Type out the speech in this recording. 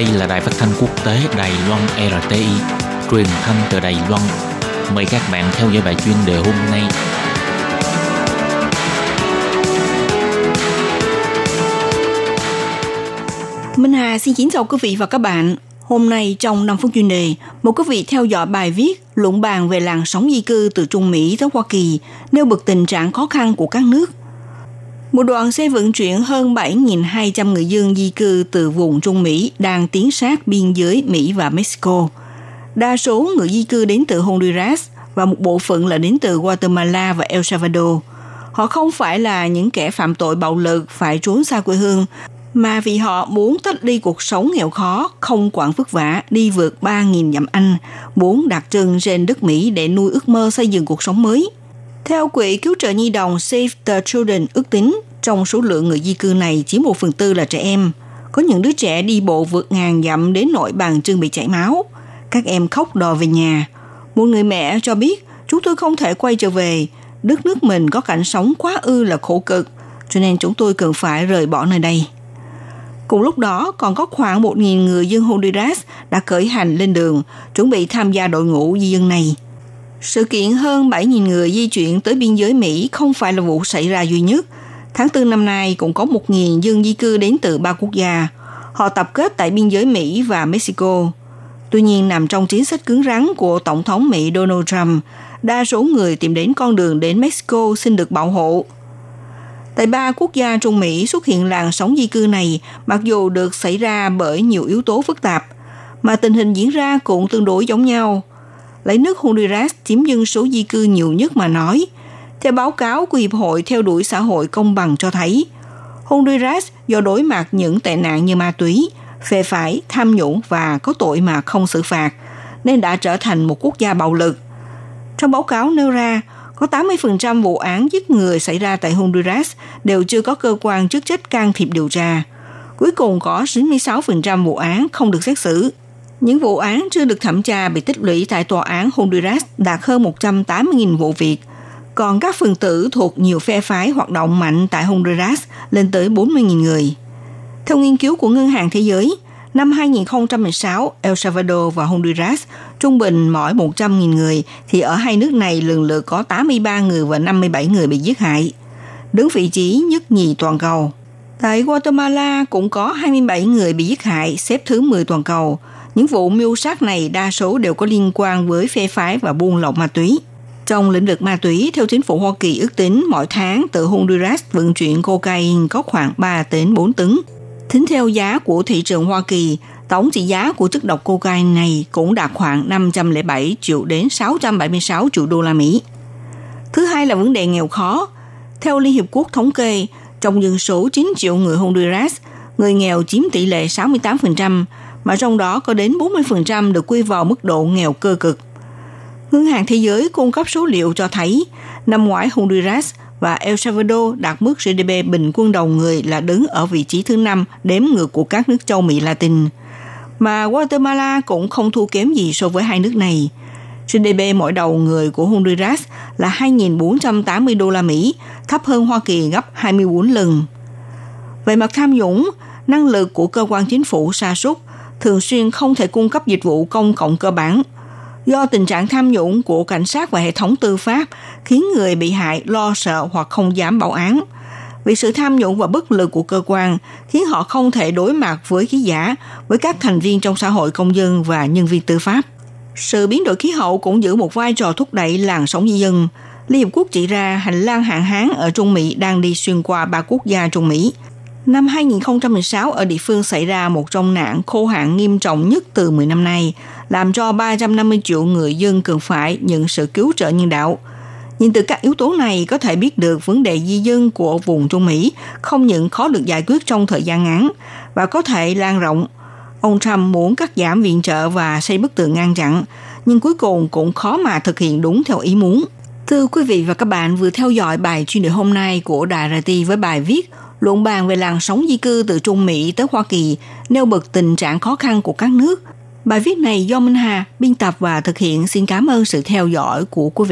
Đây là đài phát thanh quốc tế Đài Loan RTI, truyền thanh từ Đài Loan. Mời các bạn theo dõi bài chuyên đề hôm nay. Minh Hà xin kính chào quý vị và các bạn. Hôm nay trong 5 phút chuyên đề, một quý vị theo dõi bài viết luận bàn về làn sóng di cư từ Trung Mỹ tới Hoa Kỳ, nêu bật tình trạng khó khăn của các nước. Một đoàn xe vận chuyển hơn 7.200 người dân di cư từ vùng Trung Mỹ đang tiến sát biên giới Mỹ và Mexico. Đa số người di cư đến từ Honduras và một bộ phận là đến từ Guatemala và El Salvador. Họ không phải là những kẻ phạm tội bạo lực phải trốn xa quê hương, mà vì họ muốn tách ly cuộc sống nghèo khó, không quản vất vả, đi vượt 3.000 dặm Anh, muốn đặt chân trên đất Mỹ để nuôi ước mơ xây dựng cuộc sống mới. Theo Quỹ Cứu trợ Nhi đồng Save the Children ước tính, trong số lượng người di cư này chỉ một phần tư là trẻ em. Có những đứa trẻ đi bộ vượt ngàn dặm đến nỗi bàn chân bị chảy máu. Các em khóc đòi về nhà. Một người mẹ cho biết, chúng tôi không thể quay trở về. Đất nước mình có cảnh sống quá ư là khổ cực, cho nên chúng tôi cần phải rời bỏ nơi đây. Cùng lúc đó, còn có khoảng 1.000 người dân Honduras đã khởi hành lên đường, chuẩn bị tham gia đội ngũ di dân này. Sự kiện hơn 7.000 người di chuyển tới biên giới Mỹ không phải là vụ xảy ra duy nhất. Tháng 4 năm nay cũng có 1.000 dân di cư đến từ ba quốc gia. Họ tập kết tại biên giới Mỹ và Mexico. Tuy nhiên nằm trong chính sách cứng rắn của Tổng thống Mỹ Donald Trump, đa số người tìm đến con đường đến Mexico xin được bảo hộ Tại ba quốc gia Trung Mỹ xuất hiện làn sóng di cư này mặc dù được xảy ra bởi nhiều yếu tố phức tạp, mà tình hình diễn ra cũng tương đối giống nhau. Lấy nước Honduras chiếm dân số di cư nhiều nhất mà nói. Theo báo cáo của Hiệp hội Theo đuổi xã hội công bằng cho thấy, Honduras do đối mặt những tệ nạn như ma túy, phê phải, tham nhũng và có tội mà không xử phạt, nên đã trở thành một quốc gia bạo lực. Trong báo cáo nêu ra, có 80% vụ án giết người xảy ra tại Honduras đều chưa có cơ quan chức trách can thiệp điều tra. Cuối cùng có 96% vụ án không được xét xử. Những vụ án chưa được thẩm tra bị tích lũy tại tòa án Honduras đạt hơn 180.000 vụ việc. Còn các phần tử thuộc nhiều phe phái hoạt động mạnh tại Honduras lên tới 40.000 người. Theo nghiên cứu của Ngân hàng Thế giới, Năm 2016, El Salvador và Honduras trung bình mỗi 100.000 người thì ở hai nước này lần lượt có 83 người và 57 người bị giết hại. Đứng vị trí nhất nhì toàn cầu. Tại Guatemala cũng có 27 người bị giết hại, xếp thứ 10 toàn cầu. Những vụ mưu sát này đa số đều có liên quan với phe phái và buôn lậu ma túy. Trong lĩnh vực ma túy, theo chính phủ Hoa Kỳ ước tính mỗi tháng từ Honduras vận chuyển cocaine có khoảng 3 đến 4 tấn. Tính theo giá của thị trường Hoa Kỳ, tổng trị giá của chất độc cocaine này cũng đạt khoảng 507 triệu đến 676 triệu đô la Mỹ. Thứ hai là vấn đề nghèo khó. Theo Liên Hiệp Quốc thống kê, trong dân số 9 triệu người Honduras, người nghèo chiếm tỷ lệ 68%, mà trong đó có đến 40% được quy vào mức độ nghèo cơ cực. Ngân hàng Thế giới cung cấp số liệu cho thấy, năm ngoái Honduras và El Salvador đạt mức GDP bình quân đầu người là đứng ở vị trí thứ năm đếm ngược của các nước châu Mỹ Latin. Mà Guatemala cũng không thua kém gì so với hai nước này. GDP mỗi đầu người của Honduras là 2.480 đô la Mỹ, thấp hơn Hoa Kỳ gấp 24 lần. Về mặt tham nhũng, năng lực của cơ quan chính phủ sa sút thường xuyên không thể cung cấp dịch vụ công cộng cơ bản – do tình trạng tham nhũng của cảnh sát và hệ thống tư pháp khiến người bị hại lo sợ hoặc không dám báo án. Vì sự tham nhũng và bất lực của cơ quan khiến họ không thể đối mặt với khí giả, với các thành viên trong xã hội công dân và nhân viên tư pháp. Sự biến đổi khí hậu cũng giữ một vai trò thúc đẩy làn sóng di dân. Liên Hiệp Quốc chỉ ra hành lang hạn hán ở Trung Mỹ đang đi xuyên qua ba quốc gia Trung Mỹ. Năm 2016, ở địa phương xảy ra một trong nạn khô hạn nghiêm trọng nhất từ 10 năm nay, làm cho 350 triệu người dân cần phải nhận sự cứu trợ nhân đạo. Nhìn từ các yếu tố này có thể biết được vấn đề di dân của vùng Trung Mỹ không những khó được giải quyết trong thời gian ngắn và có thể lan rộng. Ông Trump muốn cắt giảm viện trợ và xây bức tường ngăn chặn, nhưng cuối cùng cũng khó mà thực hiện đúng theo ý muốn. Thưa quý vị và các bạn vừa theo dõi bài chuyên đề hôm nay của Đài RT với bài viết luận bàn về làn sóng di cư từ Trung Mỹ tới Hoa Kỳ, nêu bật tình trạng khó khăn của các nước. Bài viết này do Minh Hà biên tập và thực hiện. Xin cảm ơn sự theo dõi của quý vị.